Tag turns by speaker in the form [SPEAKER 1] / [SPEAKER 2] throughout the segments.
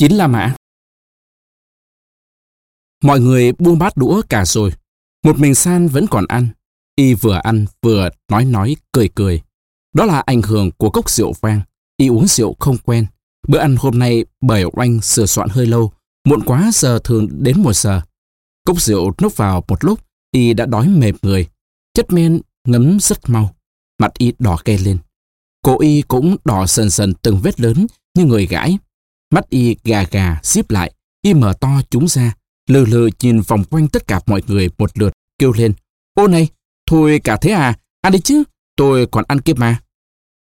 [SPEAKER 1] Chín La Mã Mọi người buông bát đũa cả rồi. Một mình San vẫn còn ăn. Y vừa ăn vừa nói nói, cười cười. Đó là ảnh hưởng của cốc rượu vang. Y uống rượu không quen. Bữa ăn hôm nay bởi oanh sửa soạn hơi lâu. Muộn quá giờ thường đến một giờ. Cốc rượu nốc vào một lúc. Y đã đói mệt người. Chất men ngấm rất mau. Mặt Y đỏ kê lên. Cổ Y cũng đỏ sần sần từng vết lớn như người gãi. Mắt Y gà gà xíp lại. Y mở to chúng ra. Lừ lừ nhìn vòng quanh tất cả mọi người một lượt kêu lên. Ô này, thôi cả thế à? Ăn đi chứ, tôi còn ăn kia mà.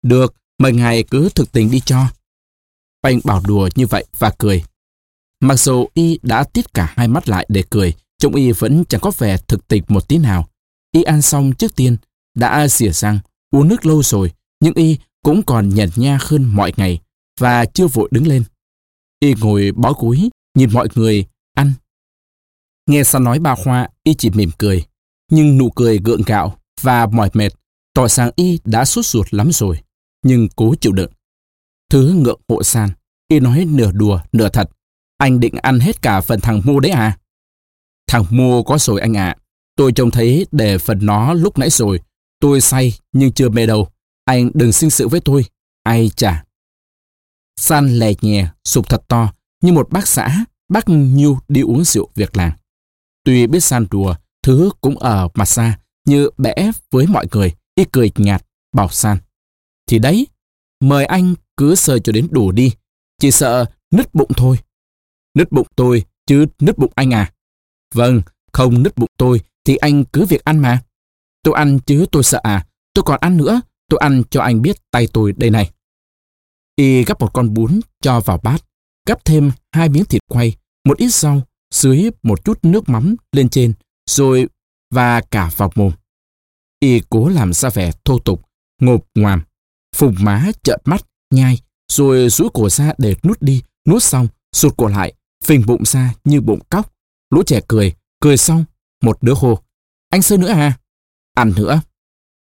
[SPEAKER 1] Được, mời ngài cứ thực tình đi cho. Oanh bảo đùa như vậy và cười. Mặc dù y đã tít cả hai mắt lại để cười, trông y vẫn chẳng có vẻ thực tình một tí nào. Y ăn xong trước tiên, đã xỉa răng, uống nước lâu rồi, nhưng y cũng còn nhợt nha hơn mọi ngày và chưa vội đứng lên. Y ngồi bó cúi, nhìn mọi người ăn. Nghe sao nói bà Hoa, y chỉ mỉm cười, nhưng nụ cười gượng gạo và mỏi mệt, tỏ sáng y đã sốt ruột lắm rồi, nhưng cố chịu đựng. Thứ ngượng hộ san, y nói nửa đùa, nửa thật. Anh định ăn hết cả phần thằng mua đấy à? Thằng mua có rồi anh ạ. Tôi trông thấy để phần nó lúc nãy rồi. Tôi say nhưng chưa mê đâu. Anh đừng sinh sự với tôi. Ai chả. San lè nhẹ, sụp thật to, như một bác xã, bác Nhu đi uống rượu việc làng. Tuy biết San đùa, thứ cũng ở mặt xa, như bẽ với mọi người, y cười nhạt, bảo San. Thì đấy, mời anh cứ sờ cho đến đủ đi, chỉ sợ nứt bụng thôi. Nứt bụng tôi, chứ nứt bụng anh à? Vâng, không nứt bụng tôi, thì anh cứ việc ăn mà. Tôi ăn chứ tôi sợ à, tôi còn ăn nữa, tôi ăn cho anh biết tay tôi đây này. Y gắp một con bún cho vào bát, gắp thêm hai miếng thịt quay, một ít rau, dưới một chút nước mắm lên trên, rồi và cả vào mồm. Y cố làm ra vẻ thô tục, ngộp ngoàm, phùng má trợn mắt, nhai, rồi rũi cổ ra để nuốt đi, nuốt xong, sụt cổ lại, phình bụng ra như bụng cóc. Lũ trẻ cười, cười xong, một đứa hô. Anh sơ nữa à? Ăn nữa.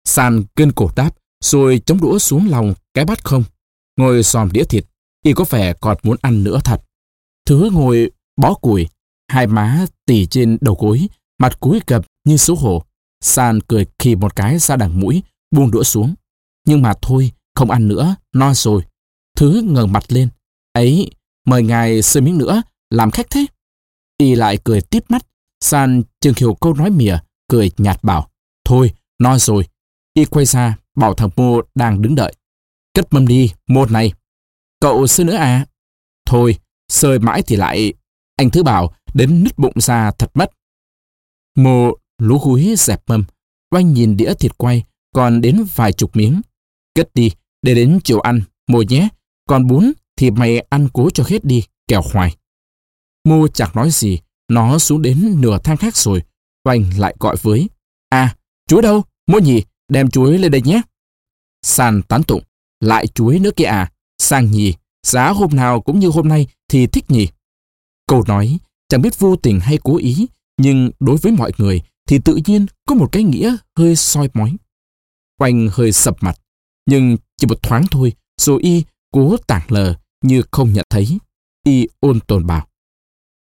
[SPEAKER 1] San kên cổ đáp, rồi chống đũa xuống lòng cái bát không. Ngồi xòm đĩa thịt, y có vẻ còn muốn ăn nữa thật. Thứ ngồi bó củi, hai má tỉ trên đầu gối, mặt cúi gập như xấu hổ. San cười khì một cái ra đằng mũi, buông đũa xuống. Nhưng mà thôi, không ăn nữa, no rồi. Thứ ngẩng mặt lên. Ấy, mời ngài sơi miếng nữa, làm khách thế. Y lại cười tiếp mắt. San chừng hiểu câu nói mỉa, cười nhạt bảo. Thôi, no rồi. Y quay ra, bảo thằng Mô đang đứng đợi. Cất mâm đi, một này. Cậu sư nữa à? Thôi, sơi mãi thì lại... Anh Thứ bảo, đến nứt bụng ra thật mất. Mộ lú húi dẹp mâm, oanh nhìn đĩa thịt quay, còn đến vài chục miếng. Cất đi, để đến chiều ăn, mồ nhé. Còn bún thì mày ăn cố cho hết đi, kẻo hoài. Mô chẳng nói gì, nó xuống đến nửa thang khác rồi. Oanh lại gọi với. À, chuối đâu? Mô nhỉ, đem chuối lên đây nhé. sàn tán tụng. Lại chuối nữa kìa à? Sang nhì, giá hôm nào cũng như hôm nay thì thích nhì. Câu nói chẳng biết vô tình hay cố ý, nhưng đối với mọi người thì tự nhiên có một cái nghĩa hơi soi mói. Oanh hơi sập mặt, nhưng chỉ một thoáng thôi, rồi y cố tảng lờ như không nhận thấy. Y ôn tồn bảo.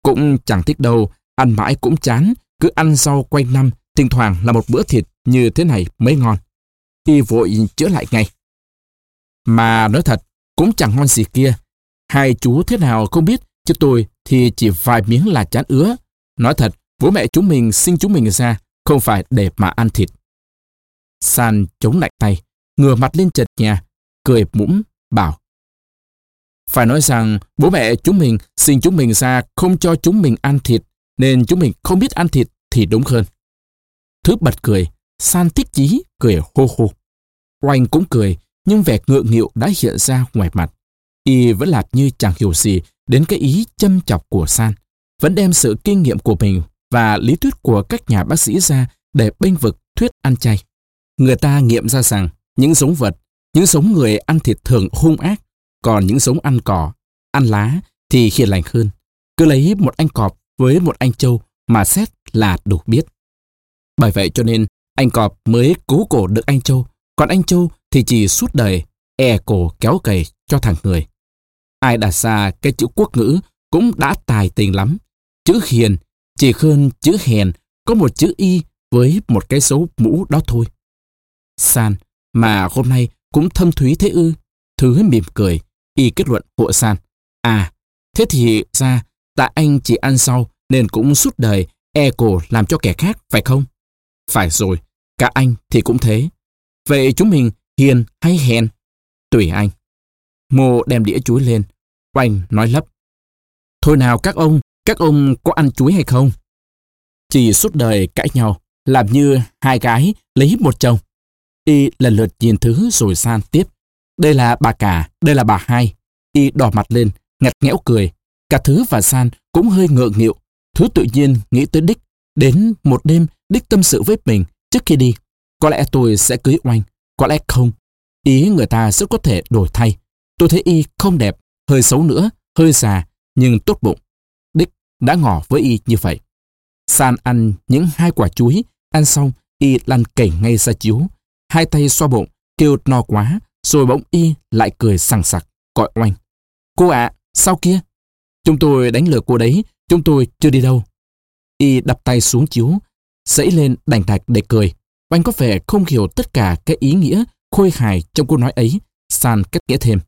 [SPEAKER 1] Cũng chẳng thích đâu, ăn mãi cũng chán, cứ ăn rau quanh năm, thỉnh thoảng là một bữa thịt như thế này mới ngon. Y vội chữa lại ngay. Mà nói thật, cũng chẳng ngon gì kia. Hai chú thế nào không biết, chứ tôi thì chỉ vài miếng là chán ứa. Nói thật, bố mẹ chúng mình sinh chúng mình ra, không phải để mà ăn thịt. San chống lạnh tay, ngửa mặt lên trần nhà, cười mũm, bảo. Phải nói rằng bố mẹ chúng mình sinh chúng mình ra không cho chúng mình ăn thịt, nên chúng mình không biết ăn thịt thì đúng hơn. Thứ bật cười, San thích chí, cười hô hô. Oanh cũng cười, nhưng vẻ ngượng nghịu đã hiện ra ngoài mặt. Y vẫn lạt như chẳng hiểu gì đến cái ý châm chọc của San, vẫn đem sự kinh nghiệm của mình và lý thuyết của các nhà bác sĩ ra để bênh vực thuyết ăn chay. Người ta nghiệm ra rằng những giống vật, những giống người ăn thịt thường hung ác, còn những giống ăn cỏ, ăn lá thì hiền lành hơn. Cứ lấy một anh cọp với một anh trâu mà xét là đủ biết. Bởi vậy cho nên anh cọp mới cố cổ được anh trâu, còn anh trâu thì chỉ suốt đời e cổ kéo cày cho thằng người. Ai đặt ra cái chữ quốc ngữ cũng đã tài tình lắm. Chữ hiền chỉ hơn chữ hèn có một chữ y với một cái dấu mũ đó thôi. San, mà hôm nay cũng thâm thúy thế ư. Thứ mỉm cười, y kết luận hộ San. À, thế thì ra, tại anh chỉ ăn sau nên cũng suốt đời e cổ làm cho kẻ khác, phải không? Phải rồi, cả anh thì cũng thế. Vậy chúng mình hiền hay hèn? Tùy anh. Mô đem đĩa chuối lên. Oanh nói lấp. Thôi nào các ông, các ông có ăn chuối hay không? Chỉ suốt đời cãi nhau, làm như hai gái lấy một chồng. Y lần lượt nhìn thứ rồi san tiếp. Đây là bà cả, đây là bà hai. Y đỏ mặt lên, ngặt nghẽo cười. Cả thứ và san cũng hơi ngượng nghịu. Thứ tự nhiên nghĩ tới đích. Đến một đêm, đích tâm sự với mình trước khi đi. Có lẽ tôi sẽ cưới oanh, có lẽ không. Ý người ta rất có thể đổi thay. Tôi thấy y không đẹp, hơi xấu nữa, hơi già, nhưng tốt bụng. Đích đã ngỏ với y như vậy. San ăn những hai quả chuối, ăn xong y lăn cảnh ngay ra chiếu. Hai tay xoa bụng, kêu no quá, rồi bỗng y lại cười sằng sặc, gọi oanh. Cô ạ, sao kia? Chúng tôi đánh lừa cô đấy, chúng tôi chưa đi đâu. Y đập tay xuống chiếu, dẫy lên đành thạch để cười anh có vẻ không hiểu tất cả cái ý nghĩa khôi hài trong câu nói ấy. San kết nghĩa thêm.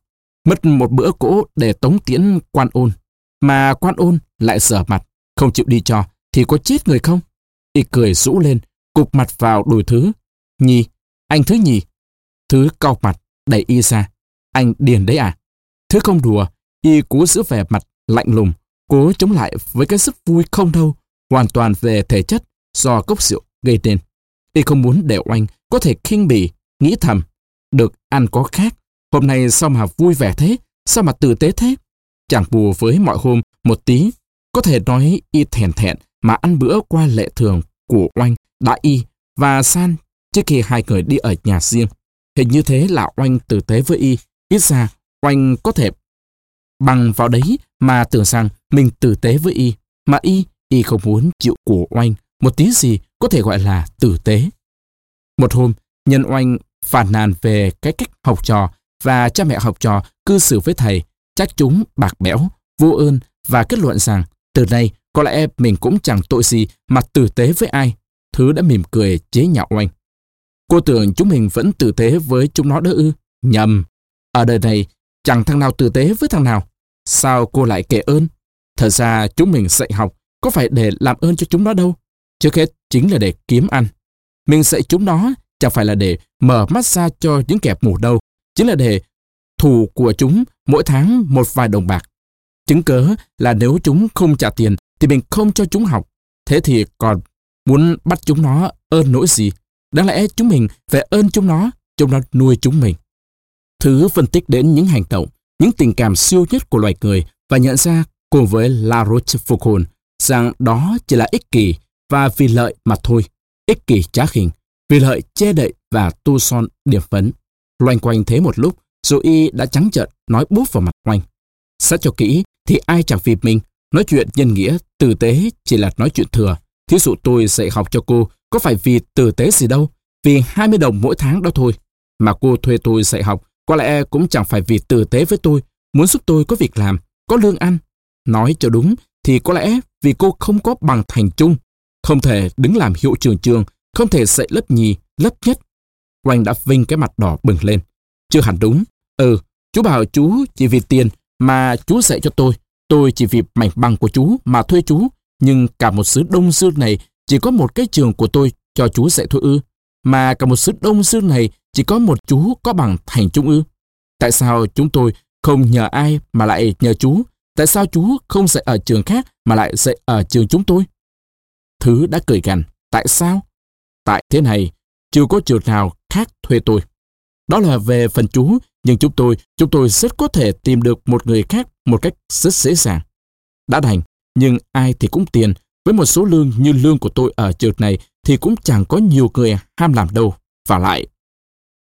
[SPEAKER 1] Mất một bữa cỗ để tống tiễn quan ôn. Mà quan ôn lại sở mặt, không chịu đi cho, thì có chết người không? Y cười rũ lên, cục mặt vào đùi thứ. Nhi, anh thứ nhì. Thứ cau mặt, đẩy y ra. Anh điền đấy à? Thứ không đùa, y cố giữ vẻ mặt lạnh lùng, cố chống lại với cái sức vui không đâu, hoàn toàn về thể chất do cốc rượu gây nên. Y không muốn để oanh có thể khinh bỉ, nghĩ thầm. Được ăn có khác, hôm nay sao mà vui vẻ thế, sao mà tử tế thế? Chẳng bù với mọi hôm một tí, có thể nói y thèn thẹn mà ăn bữa qua lệ thường của oanh đã y và san trước khi hai người đi ở nhà riêng. Hình như thế là oanh tử tế với y, ít ra oanh có thể bằng vào đấy mà tưởng rằng mình tử tế với y, mà y, y không muốn chịu của oanh một tí gì có thể gọi là tử tế. Một hôm, nhân oanh phản nàn về cái cách học trò và cha mẹ học trò cư xử với thầy, chắc chúng bạc bẽo, vô ơn và kết luận rằng từ nay có lẽ mình cũng chẳng tội gì mà tử tế với ai. Thứ đã mỉm cười chế nhạo oanh. Cô tưởng chúng mình vẫn tử tế với chúng nó đỡ ư? Nhầm. Ở đời này, chẳng thằng nào tử tế với thằng nào. Sao cô lại kể ơn? Thật ra chúng mình dạy học có phải để làm ơn cho chúng nó đâu. Trước hết chính là để kiếm ăn. Mình dạy chúng nó chẳng phải là để mở mắt ra cho những kẻ mù đâu. Chính là để thù của chúng mỗi tháng một vài đồng bạc. Chứng cớ là nếu chúng không trả tiền thì mình không cho chúng học. Thế thì còn muốn bắt chúng nó ơn nỗi gì? Đáng lẽ chúng mình phải ơn chúng nó, chúng nó nuôi chúng mình. Thứ phân tích đến những hành động, những tình cảm siêu nhất của loài người và nhận ra cùng với La Rochefoucauld rằng đó chỉ là ích kỷ và vì lợi mà thôi. Ích kỷ trá hình, vì lợi che đậy và tu son điểm phấn. Loanh quanh thế một lúc, dù y đã trắng trợn nói bút vào mặt oanh. Xét cho kỹ thì ai chẳng vì mình, nói chuyện nhân nghĩa, tử tế chỉ là nói chuyện thừa. Thí dụ tôi dạy học cho cô, có phải vì tử tế gì đâu, vì 20 đồng mỗi tháng đó thôi. Mà cô thuê tôi dạy học, có lẽ cũng chẳng phải vì tử tế với tôi, muốn giúp tôi có việc làm, có lương ăn. Nói cho đúng, thì có lẽ vì cô không có bằng thành chung, không thể đứng làm hiệu trường trường, không thể dạy lớp nhì, lớp nhất. Oanh đã vinh cái mặt đỏ bừng lên. Chưa hẳn đúng. Ừ, chú bảo chú chỉ vì tiền mà chú dạy cho tôi. Tôi chỉ vì mảnh bằng của chú mà thuê chú. Nhưng cả một xứ Đông Dương này chỉ có một cái trường của tôi cho chú dạy thôi ư. Mà cả một xứ Đông Dương này chỉ có một chú có bằng thành trung ư. Tại sao chúng tôi không nhờ ai mà lại nhờ chú? Tại sao chú không dạy ở trường khác mà lại dạy ở trường chúng tôi? Thứ đã cười gằn. Tại sao? Tại thế này, chưa có trường nào khác thuê tôi. Đó là về phần chú, nhưng chúng tôi, chúng tôi rất có thể tìm được một người khác một cách rất dễ dàng. Đã đành, nhưng ai thì cũng tiền. Với một số lương như lương của tôi ở trường này thì cũng chẳng có nhiều người ham làm đâu. Và lại,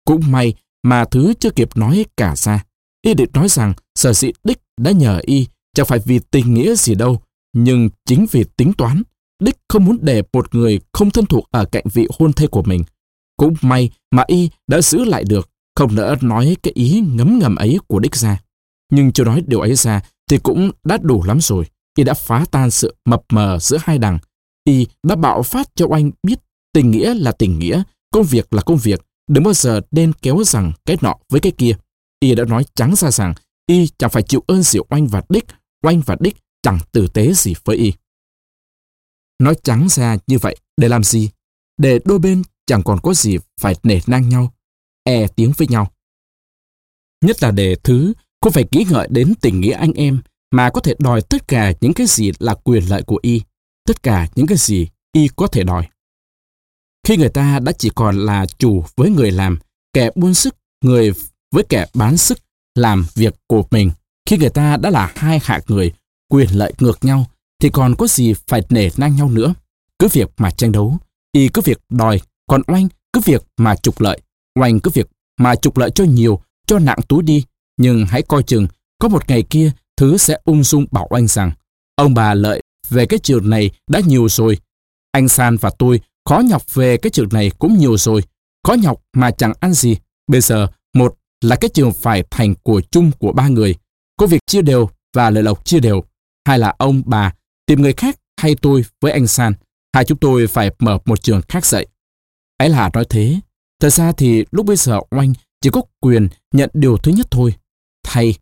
[SPEAKER 1] cũng may mà thứ chưa kịp nói cả ra. Y định nói rằng sở dĩ đích đã nhờ y chẳng phải vì tình nghĩa gì đâu, nhưng chính vì tính toán. Đích không muốn để một người không thân thuộc ở cạnh vị hôn thê của mình. Cũng may mà y đã giữ lại được, không nỡ nói cái ý ngấm ngầm ấy của Đích ra. Nhưng chưa nói điều ấy ra thì cũng đã đủ lắm rồi. Y đã phá tan sự mập mờ giữa hai đằng. Y đã bạo phát cho anh biết tình nghĩa là tình nghĩa, công việc là công việc. Đừng bao giờ nên kéo rằng cái nọ với cái kia. Y đã nói trắng ra rằng Y chẳng phải chịu ơn diệu oanh và đích, oanh và đích chẳng tử tế gì với Y. Nói trắng ra như vậy để làm gì? Để đôi bên chẳng còn có gì phải nể nang nhau, e tiếng với nhau. Nhất là để thứ không phải nghĩ ngợi đến tình nghĩa anh em mà có thể đòi tất cả những cái gì là quyền lợi của y, tất cả những cái gì y có thể đòi. Khi người ta đã chỉ còn là chủ với người làm, kẻ buôn sức, người với kẻ bán sức làm việc của mình, khi người ta đã là hai hạ người, quyền lợi ngược nhau, thì còn có gì phải nể nang nhau nữa. Cứ việc mà tranh đấu, y cứ việc đòi, còn oanh cứ việc mà trục lợi, oanh cứ việc mà trục lợi cho nhiều, cho nặng túi đi. Nhưng hãy coi chừng, có một ngày kia, Thứ sẽ ung dung bảo oanh rằng, ông bà lợi về cái trường này đã nhiều rồi. Anh San và tôi khó nhọc về cái trường này cũng nhiều rồi. Khó nhọc mà chẳng ăn gì. Bây giờ, một là cái trường phải thành của chung của ba người. Có việc chia đều và lợi lộc chia đều. Hai là ông, bà, tìm người khác hay tôi với anh San. Hai chúng tôi phải mở một trường khác dạy. Ấy là nói thế. Thật ra thì lúc bây giờ oanh chỉ có quyền nhận điều thứ nhất thôi. Thầy,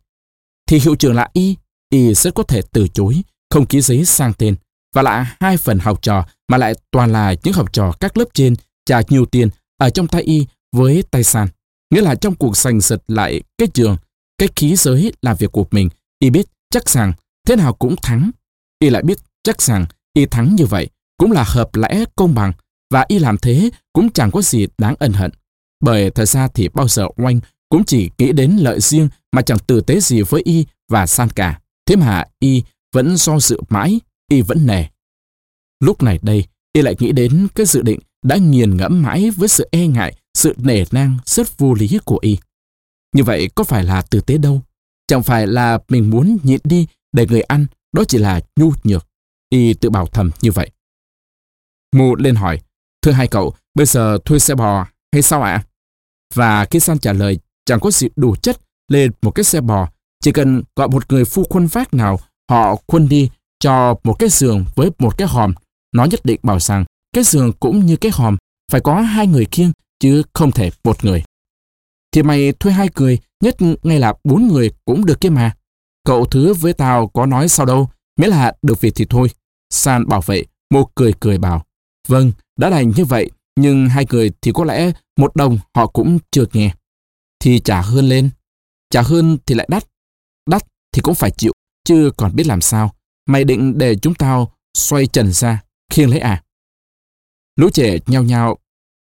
[SPEAKER 1] thì hiệu trưởng là Y, Y rất có thể từ chối, không ký giấy sang tên. Và lại hai phần học trò mà lại toàn là những học trò các lớp trên trả nhiều tiền ở trong tay Y với tay San. Nghĩa là trong cuộc giành giật lại cái trường, cái khí giới làm việc của mình, Y biết chắc rằng thế nào cũng thắng. Y lại biết chắc rằng Y thắng như vậy cũng là hợp lẽ công bằng và Y làm thế cũng chẳng có gì đáng ân hận. Bởi thật ra thì bao giờ oanh cũng chỉ nghĩ đến lợi riêng mà chẳng tử tế gì với Y và San cả. Thế mà Y vẫn do dự mãi, Y vẫn nề. Lúc này đây, Y lại nghĩ đến cái dự định đã nghiền ngẫm mãi với sự e ngại, sự nể nang rất vô lý của Y. Như vậy có phải là tử tế đâu? Chẳng phải là mình muốn nhịn đi để người ăn, đó chỉ là nhu nhược. Y tự bảo thầm như vậy. Mù lên hỏi, thưa hai cậu, bây giờ thuê xe bò hay sao ạ? Và khi San trả lời chẳng có gì đủ chất lên một cái xe bò. Chỉ cần gọi một người phu khuân vác nào, họ khuân đi cho một cái giường với một cái hòm. Nó nhất định bảo rằng cái giường cũng như cái hòm, phải có hai người khiêng, chứ không thể một người. Thì mày thuê hai người, nhất ngay là bốn người cũng được kia mà. Cậu thứ với tao có nói sao đâu, miễn là được việc thì thôi. San bảo vệ, mô cười cười bảo. Vâng, đã đành như vậy, nhưng hai người thì có lẽ một đồng họ cũng chưa nghe thì trả hơn lên. Trả hơn thì lại đắt. Đắt thì cũng phải chịu, chứ còn biết làm sao. Mày định để chúng tao xoay trần ra, khiêng lấy à? Lũ trẻ nhau nhau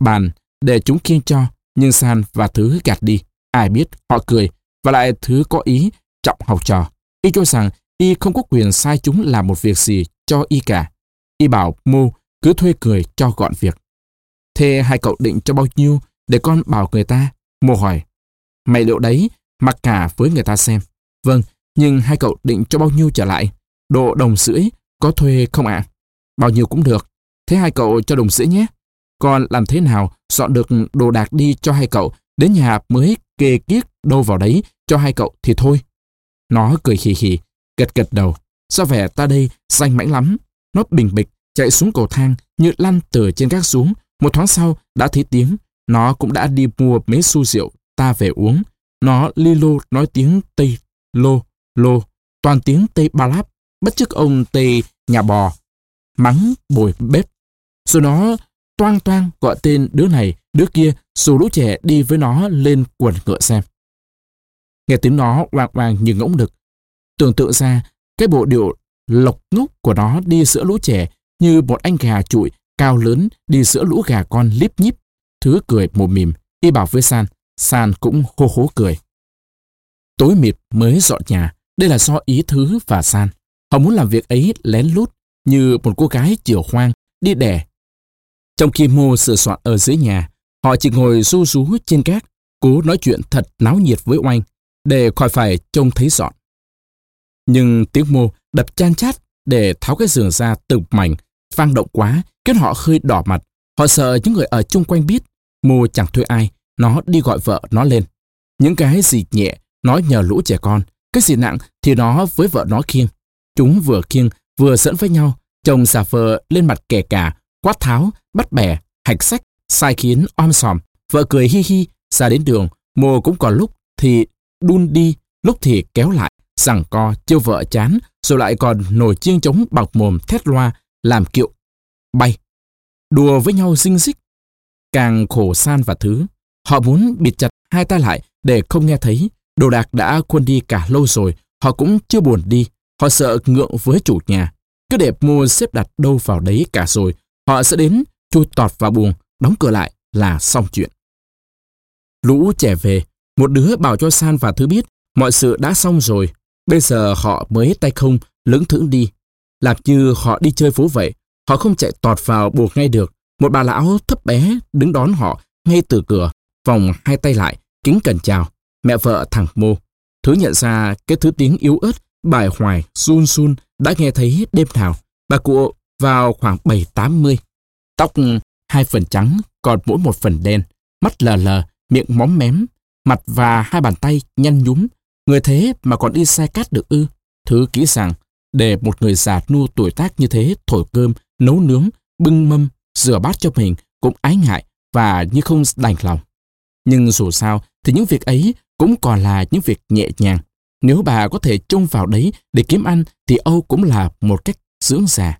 [SPEAKER 1] bàn để chúng khiêng cho, nhưng San và Thứ gạt đi. Ai biết, họ cười, và lại Thứ có ý trọng học trò. Y cho rằng Y không có quyền sai chúng làm một việc gì cho Y cả. Y bảo Mu cứ thuê cười cho gọn việc. Thế hai cậu định cho bao nhiêu để con bảo người ta? Mu hỏi. Mày liệu đấy, mặc cả với người ta xem. Vâng, nhưng hai cậu định cho bao nhiêu trở lại? Độ đồng rưỡi, có thuê không ạ? Bao nhiêu cũng được. Thế hai cậu cho đồng rưỡi nhé. Con làm thế nào dọn được đồ đạc đi cho hai cậu, đến nhà mới kê kiết đâu vào đấy cho hai cậu thì thôi. Nó cười hì hì, gật gật đầu. Sao vẻ ta đây xanh mãnh lắm. Nó bình bịch, chạy xuống cầu thang như lăn từ trên gác xuống. Một thoáng sau đã thấy tiếng. Nó cũng đã đi mua mấy xu rượu ta về uống. Nó li lô nói tiếng Tây lô, lô, toàn tiếng Tây ba láp, bất chức ông Tây nhà bò, mắng bồi bếp. Rồi nó toang toang gọi tên đứa này, đứa kia, dù lũ trẻ đi với nó lên quần ngựa xem. Nghe tiếng nó oang oang như ngỗng đực. Tưởng tượng ra, cái bộ điệu lộc ngốc của nó đi giữa lũ trẻ như một anh gà trụi cao lớn đi giữa lũ gà con líp nhíp. Thứ cười mồm mìm, y bảo với San, San cũng hô hố cười. Tối mịt mới dọn nhà, đây là do ý thứ và San. Họ muốn làm việc ấy lén lút như một cô gái chiều hoang đi đẻ. Trong khi mô sửa soạn ở dưới nhà, họ chỉ ngồi ru rú trên cát, cố nói chuyện thật náo nhiệt với oanh để khỏi phải trông thấy dọn. Nhưng tiếng mô đập chan chát để tháo cái giường ra từng mảnh, vang động quá, khiến họ hơi đỏ mặt. Họ sợ những người ở chung quanh biết, mô chẳng thuê ai, nó đi gọi vợ nó lên. Những cái gì nhẹ, nó nhờ lũ trẻ con. Cái gì nặng thì nó với vợ nó khiêng. Chúng vừa khiêng vừa dẫn với nhau. Chồng xà vờ lên mặt kẻ cả, quát tháo, bắt bẻ, hạch sách, sai khiến om sòm. Vợ cười hi hi, ra đến đường. Mồ cũng còn lúc thì đun đi, lúc thì kéo lại, rằng co, chiêu vợ chán, rồi lại còn nổi chiêng trống bọc mồm thét loa, làm kiệu, bay. Đùa với nhau xinh xích. Càng khổ san và thứ. Họ muốn bịt chặt hai tay lại để không nghe thấy. Đồ đạc đã quân đi cả lâu rồi, họ cũng chưa buồn đi. Họ sợ ngượng với chủ nhà. Cứ để mua xếp đặt đâu vào đấy cả rồi. Họ sẽ đến, chui tọt vào buồng, đóng cửa lại là xong chuyện. Lũ trẻ về, một đứa bảo cho San và Thứ biết mọi sự đã xong rồi. Bây giờ họ mới tay không, lững thững đi. Làm như họ đi chơi phố vậy. Họ không chạy tọt vào buộc ngay được. Một bà lão thấp bé đứng đón họ ngay từ cửa, vòng hai tay lại, kính cẩn chào. Mẹ vợ thằng Mô. Thứ nhận ra cái thứ tiếng yếu ớt, bài hoài, run run đã nghe thấy đêm nào. Bà cụ vào khoảng 7-80. Tóc hai phần trắng, còn mỗi một phần đen. Mắt lờ lờ, miệng móm mém, mặt và hai bàn tay nhăn nhúm. Người thế mà còn đi xe cát được ư. Thứ kỹ rằng, để một người già nua tuổi tác như thế thổi cơm, nấu nướng, bưng mâm, rửa bát cho mình cũng ái ngại và như không đành lòng. Nhưng dù sao thì những việc ấy cũng còn là những việc nhẹ nhàng. Nếu bà có thể trông vào đấy để kiếm ăn thì Âu cũng là một cách dưỡng già.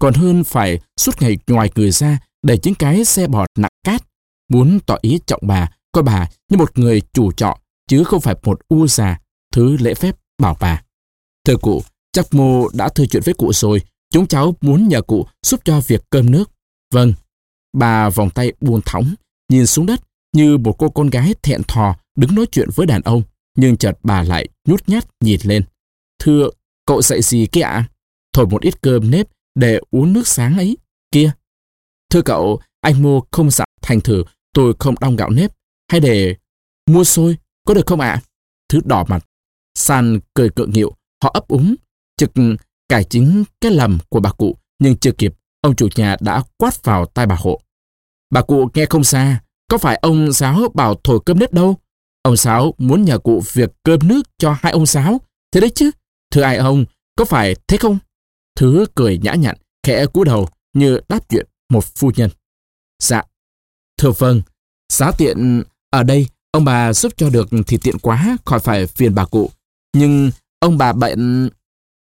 [SPEAKER 1] Còn hơn phải suốt ngày ngoài người ra để những cái xe bọt nặng cát. Muốn tỏ ý trọng bà, coi bà như một người chủ trọ chứ không phải một u già, thứ lễ phép bảo bà. Thưa cụ, chắc mô đã thư chuyện với cụ rồi, chúng cháu muốn nhờ cụ giúp cho việc cơm nước. Vâng. Bà vòng tay buông thõng, nhìn xuống đất như một cô con gái thẹn thò đứng nói chuyện với đàn ông. Nhưng chợt bà lại nhút nhát nhìn lên. Thưa, cậu dạy gì kia ạ? Thổi một ít cơm nếp để uống nước sáng ấy. Kia. Thưa cậu, anh mua không dặn thành thử tôi không đong gạo nếp. Hay để mua xôi, có được không ạ? Thứ đỏ mặt. San cười cượng nghịu, họ ấp úng. Trực cải chính cái lầm của bà cụ, nhưng chưa kịp, ông chủ nhà đã quát vào tai bà hộ. Bà cụ nghe không xa, có phải ông Sáu bảo thổi cơm nếp đâu? Ông Sáu muốn nhờ cụ việc cơm nước cho hai ông Sáu. Thế đấy chứ. Thưa ai ông, có phải thế không? Thứ cười nhã nhặn, khẽ cúi đầu như đáp chuyện một phu nhân. Dạ. Thưa vâng, giá tiện ở đây ông bà giúp cho được thì tiện quá khỏi phải phiền bà cụ. Nhưng ông bà bệnh...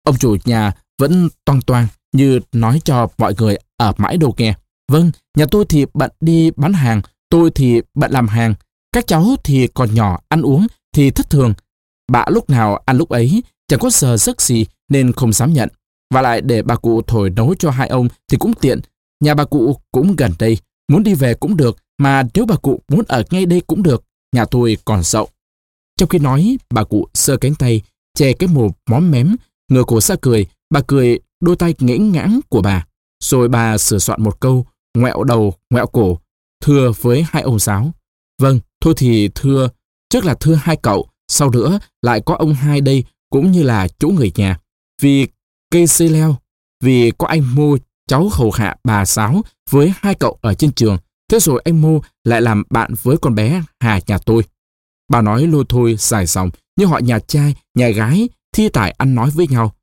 [SPEAKER 1] Ông chủ nhà vẫn toang toang như nói cho mọi người ở mãi đầu nghe. Vâng, nhà tôi thì bận đi bán hàng, tôi thì bận làm hàng. Các cháu thì còn nhỏ, ăn uống thì thất thường. Bà lúc nào ăn lúc ấy, chẳng có giờ giấc gì nên không dám nhận. Và lại để bà cụ thổi nấu cho hai ông thì cũng tiện. Nhà bà cụ cũng gần đây, muốn đi về cũng được, mà nếu bà cụ muốn ở ngay đây cũng được, nhà tôi còn rộng. Trong khi nói, bà cụ sơ cánh tay, che cái mồm móm mém, ngửa cổ ra cười, bà cười đôi tay nghẽ ngãng của bà. Rồi bà sửa soạn một câu, ngoẹo đầu, ngoẹo cổ, thưa với hai ông giáo. Vâng, thôi thì thưa, trước là thưa hai cậu, sau nữa lại có ông hai đây cũng như là chỗ người nhà. Vì cây xây leo, vì có anh mua cháu hầu hạ bà giáo với hai cậu ở trên trường. Thế rồi anh Mô lại làm bạn với con bé Hà nhà tôi. Bà nói lôi thôi dài dòng như họ nhà trai, nhà gái thi tải ăn nói với nhau.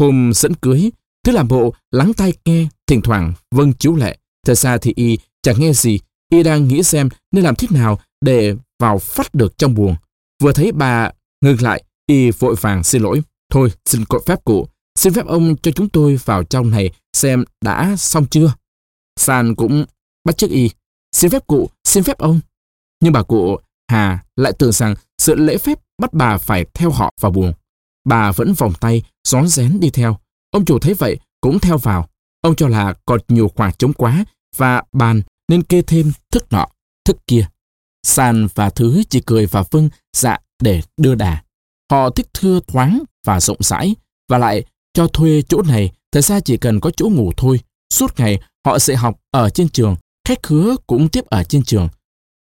[SPEAKER 1] Hôm dẫn cưới, thứ làm bộ lắng tai nghe, thỉnh thoảng vâng chú lệ. Thật ra thì y chẳng nghe gì, y đang nghĩ xem nên làm thế nào để vào phát được trong buồng. Vừa thấy bà ngừng lại, y vội vàng xin lỗi. Thôi, xin cội phép cụ, xin phép ông cho chúng tôi vào trong này xem đã xong chưa. San cũng bắt chước y. Xin phép cụ, xin phép ông. Nhưng bà cụ Hà lại tưởng rằng sự lễ phép bắt bà phải theo họ vào buồng. Bà vẫn vòng tay, rón rén đi theo. Ông chủ thấy vậy, cũng theo vào. Ông cho là còn nhiều khoảng trống quá và bàn nên kê thêm thức nọ, thức kia. sàn và Thứ chỉ cười và vâng dạ để đưa đà. Họ thích thưa thoáng và rộng rãi và lại cho thuê chỗ này thật ra chỉ cần có chỗ ngủ thôi. Suốt ngày họ sẽ học ở trên trường, khách khứa cũng tiếp ở trên trường.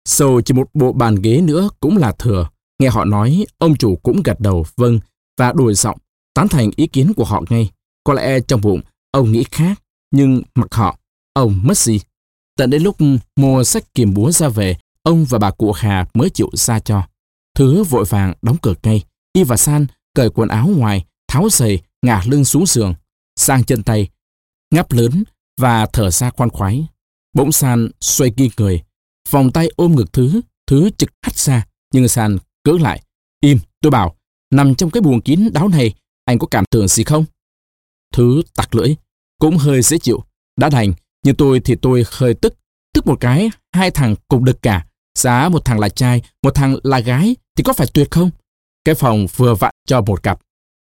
[SPEAKER 1] Sầu chỉ một bộ bàn ghế nữa cũng là thừa. Nghe họ nói, ông chủ cũng gật đầu vâng và đổi giọng, tán thành ý kiến của họ ngay. Có lẽ trong bụng, ông nghĩ khác, nhưng mặc họ, ông mất gì. Tận đến lúc mua sách kiềm búa ra về, ông và bà cụ Hà mới chịu ra cho. Thứ vội vàng đóng cửa ngay. Y và San cởi quần áo ngoài, tháo giày, ngả lưng xuống giường, sang chân tay, ngáp lớn và thở ra khoan khoái. Bỗng San xoay kia người, vòng tay ôm ngực Thứ, Thứ trực hắt ra, nhưng San cỡ lại. Im, tôi bảo, nằm trong cái buồng kín đáo này, anh có cảm tưởng gì không? Thứ tặc lưỡi, cũng hơi dễ chịu. Đã đành, nhưng tôi thì tôi hơi tức. Tức một cái, hai thằng cùng được cả. Giá một thằng là trai, một thằng là gái, thì có phải tuyệt không? Cái phòng vừa vặn cho một cặp.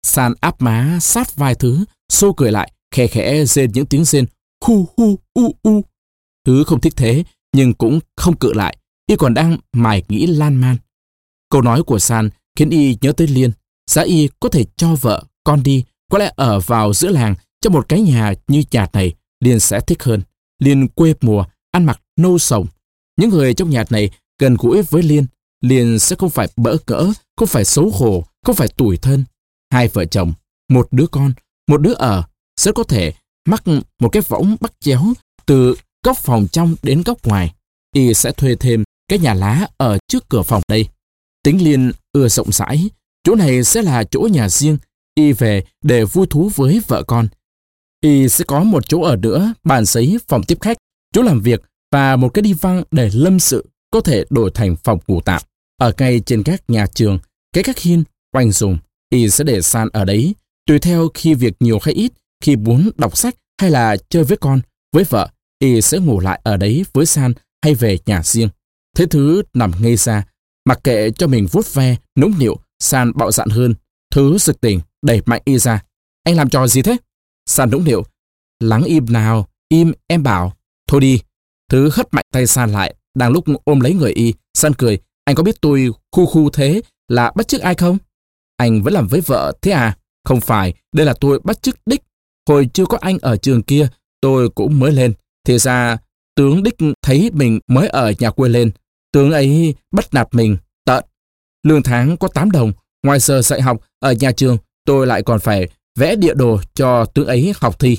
[SPEAKER 1] San áp má sát vai Thứ, xô cười lại, khẽ khẽ rên những tiếng rên hu hu u u. Thứ không thích thế, nhưng cũng không cự lại, y còn đang mải nghĩ lan man. Câu nói của San khiến y nhớ tới Liên. Giá y có thể cho vợ, con đi, có lẽ ở vào giữa làng trong một cái nhà như nhà này, Liên sẽ thích hơn. Liên quê mùa, ăn mặc nâu sồng. Những người trong nhà này gần gũi với Liên, Liên sẽ không phải bỡ cỡ, không phải xấu hổ, không phải tủi thân. Hai vợ chồng, một đứa con, một đứa ở, sẽ có thể mắc một cái võng bắt chéo từ góc phòng trong đến góc ngoài. Y sẽ thuê thêm cái nhà lá ở trước cửa phòng đây. Tính Liên ưa rộng rãi, chỗ này sẽ là chỗ nhà riêng, Y về để vui thú với vợ con. Y sẽ có một chỗ ở nữa, bàn giấy, phòng tiếp khách, chỗ làm việc và một cái đi văng để lâm sự có thể đổi thành phòng ngủ tạm. Ở ngay trên các nhà trường, cái các hiên, quanh dùng, Y sẽ để san ở đấy, tùy theo khi việc nhiều hay ít, khi muốn đọc sách hay là chơi với con, với vợ, Y sẽ ngủ lại ở đấy với san hay về nhà riêng. Thế thứ nằm ngây ra, mặc kệ cho mình vuốt ve, nũng nịu, san bạo dạn hơn. Thứ sực tỉnh, đẩy mạnh y ra. Anh làm trò gì thế? San nũng nịu. Lắng im nào, im em bảo. Thôi đi. Thứ hất mạnh tay San lại, đang lúc ôm lấy người y. San cười, anh có biết tôi khu khu thế là bắt chước ai không? Anh vẫn làm với vợ thế à? Không phải, đây là tôi bắt chước đích. Hồi chưa có anh ở trường kia, tôi cũng mới lên. Thì ra, tướng đích thấy mình mới ở nhà quê lên. Tướng ấy bắt nạt mình, tợn. Lương tháng có 8 đồng, ngoài giờ dạy học ở nhà trường tôi lại còn phải vẽ địa đồ cho tướng ấy học thi.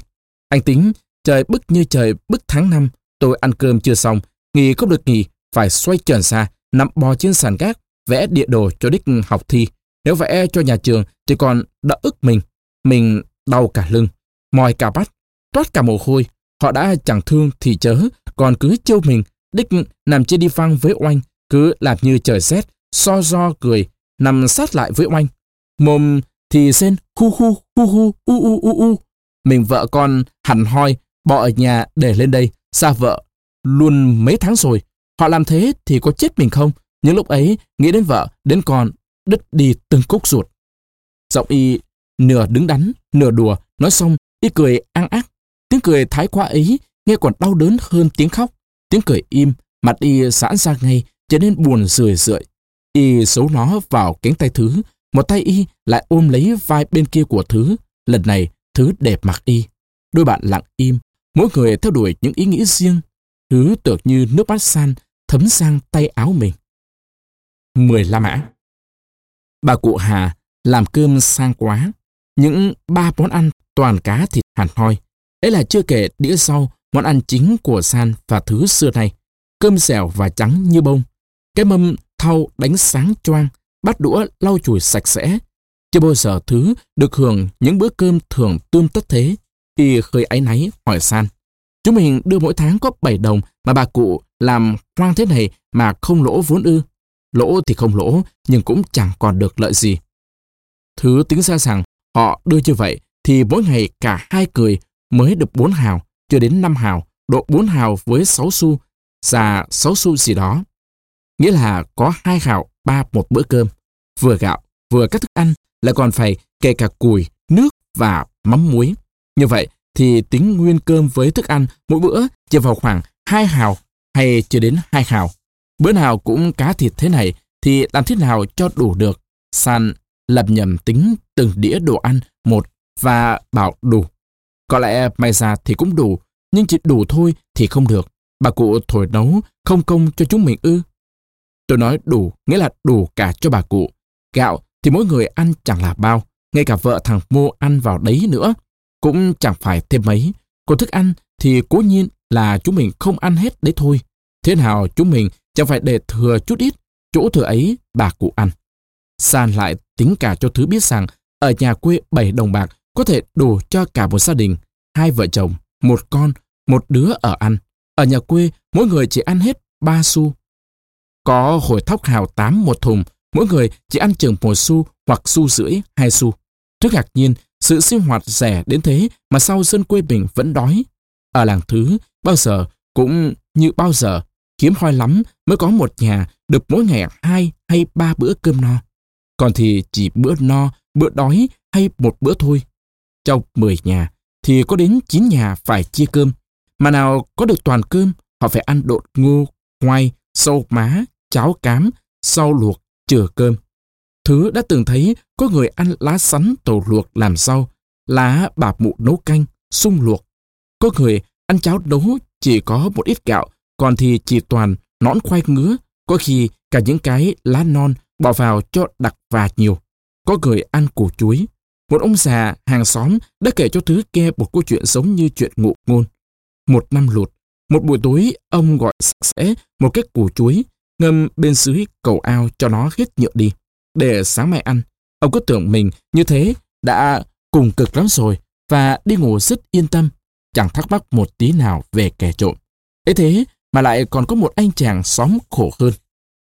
[SPEAKER 1] Anh tính, trời bức như trời bức tháng năm, tôi ăn cơm chưa xong, nghỉ không được nghỉ, phải xoay tròn xa, nằm bò trên sàn gác, vẽ địa đồ cho đích học thi. Nếu vẽ cho nhà trường thì còn đỡ ức mình. Mình đau cả lưng, mỏi cả bắt, toát cả mồ hôi. Họ đã chẳng thương thì chớ, còn cứ trêu mình, đích nằm trên đi phăng với oanh, cứ làm như trời rét, so do cười, nằm sát lại với oanh. Mồm thì xên khu khu khu khu u u u u. Mình vợ con hẳn hoi, bỏ ở nhà để lên đây, xa vợ. Luôn mấy tháng rồi, họ làm thế thì có chết mình không? Những lúc ấy, nghĩ đến vợ, đến con, đứt đi từng cúc ruột. Giọng y nửa đứng đắn, nửa đùa, nói xong, y cười an ác. Tiếng cười thái quá ấy, nghe còn đau đớn hơn tiếng khóc. Tiếng cười im, mặt y giãn ra ngay, trở nên buồn rười rượi. Y xấu nó vào cánh tay thứ, một tay y lại ôm lấy vai bên kia của Thứ. Lần này, Thứ đẹp mặt y. Đôi bạn lặng im, mỗi người theo đuổi những ý nghĩ riêng. Thứ tưởng như nước mắt san thấm sang tay áo mình. Mười La Mã Bà cụ Hà làm cơm sang quá. Những ba món ăn toàn cá thịt hàn hoi đấy là chưa kể đĩa sau món ăn chính của San và Thứ xưa nay. Cơm dẻo và trắng như bông. Cái mâm thau đánh sáng choang bát đũa lau chùi sạch sẽ. Chưa bao giờ thứ được hưởng những bữa cơm thường tươm tất thế. Y khơi áy náy hỏi San. Chúng mình đưa mỗi tháng có 7 đồng mà bà cụ làm hoang thế này mà không lỗ vốn ư. Lỗ thì không lỗ, nhưng cũng chẳng còn được lợi gì. Thứ tính ra rằng họ đưa như vậy thì mỗi ngày cả hai cười mới được 4 hào, chưa đến 5 hào, độ 4 hào với 6 xu, xà 6 xu gì đó. Nghĩa là có 2 hào 3 một bữa cơm vừa gạo, vừa các thức ăn, lại còn phải kể cả củi, nước và mắm muối. Như vậy thì tính nguyên cơm với thức ăn mỗi bữa chỉ vào khoảng 2 hào hay chưa đến 2 hào. Bữa nào cũng cá thịt thế này thì làm thế nào cho đủ được. San lập nhầm tính từng đĩa đồ ăn một và bảo đủ. Có lẽ may ra thì cũng đủ, nhưng chỉ đủ thôi thì không được. Bà cụ thổi nấu không công cho chúng mình ư. Tôi nói đủ, nghĩa là đủ cả cho bà cụ. Gạo thì mỗi người ăn chẳng là bao, ngay cả vợ thằng Mô ăn vào đấy nữa. Cũng chẳng phải thêm mấy. Còn thức ăn thì cố nhiên là chúng mình không ăn hết đấy thôi. Thế nào chúng mình chẳng phải để thừa chút ít, chỗ thừa ấy bà cụ ăn. San lại tính cả cho Thứ biết rằng ở nhà quê 7 đồng bạc có thể đủ cho cả một gia đình, hai vợ chồng, một con, một đứa ở ăn. Ở nhà quê, mỗi người chỉ ăn hết ba xu. Có hồi thóc hào tám một thùng, mỗi người chỉ ăn chừng một xu hoặc xu rưỡi, hai xu. Rất ngạc nhiên, sự sinh hoạt rẻ đến thế mà sau dân quê mình vẫn đói. Ở làng Thứ, bao giờ cũng như bao giờ, kiếm hoi lắm mới có một nhà được mỗi ngày hai hay ba bữa cơm no. Còn thì chỉ bữa no, bữa đói hay một bữa thôi. Trong 10 nhà thì có đến 9 nhà phải chia cơm. Mà nào có được toàn cơm, họ phải ăn độn ngô, khoai, sâu má, cháo cám, sau luộc, chừa cơm. Thứ đã từng thấy có người ăn lá sắn tổ luộc làm rau, lá bạp mụ nấu canh, sung luộc. Có người ăn cháo nấu chỉ có một ít gạo, còn thì chỉ toàn nón khoai ngứa, có khi cả những cái lá non bỏ vào cho đặc và nhiều. Có người ăn củ chuối. Một ông già hàng xóm đã kể cho Thứ nghe một câu chuyện giống như chuyện ngụ ngôn. Một năm lụt, một buổi tối ông gọi sạch sẽ một cái củ chuối, ngâm bên dưới cầu ao cho nó hết nhựa đi, để sáng mai ăn. Ông cứ tưởng mình như thế đã cùng cực lắm rồi và đi ngủ rất yên tâm, chẳng thắc mắc một tí nào về kẻ trộm. ấy thế mà lại còn có một anh chàng xóm khổ hơn.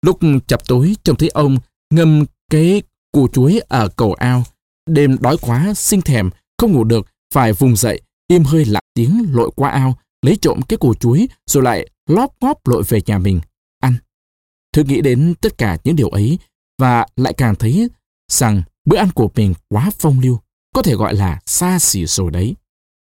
[SPEAKER 1] Lúc chập tối trông thấy ông ngâm cái củ chuối ở cầu ao. Đêm đói quá, sinh thèm, không ngủ được, phải vùng dậy, im hơi lặng tiếng lội qua ao, lấy trộm cái củ chuối rồi lại lóp ngóp lội về nhà mình, ăn. Thư nghĩ đến tất cả những điều ấy và lại càng thấy rằng bữa ăn của mình quá phong lưu, có thể gọi là xa xỉ rồi đấy.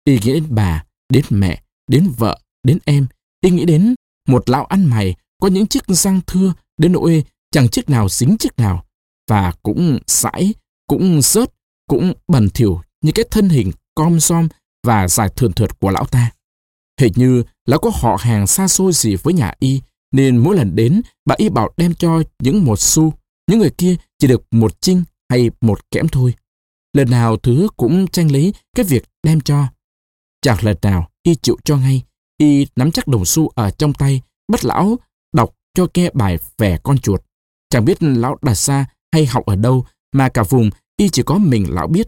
[SPEAKER 1] Y nghĩ đến bà, đến mẹ, đến vợ, đến em. Y nghĩ đến một lão ăn mày có những chiếc răng thưa đến nỗi chẳng chiếc nào dính chiếc nào và cũng sãi, cũng rớt, cũng bẩn thỉu như cái thân hình com som và dài thườn thượt của lão ta. Hình như lão có họ hàng xa xôi gì với nhà y, nên mỗi lần đến, bà y bảo đem cho những một xu, những người kia chỉ được một chinh hay một kẽm thôi. Lần nào thứ cũng tranh lấy cái việc đem cho. Chẳng lần nào y chịu cho ngay, y nắm chắc đồng xu ở trong tay, bắt lão đọc cho nghe bài vẻ con chuột. Chẳng biết lão đặt xa hay học ở đâu mà cả vùng y chỉ có mình lão biết.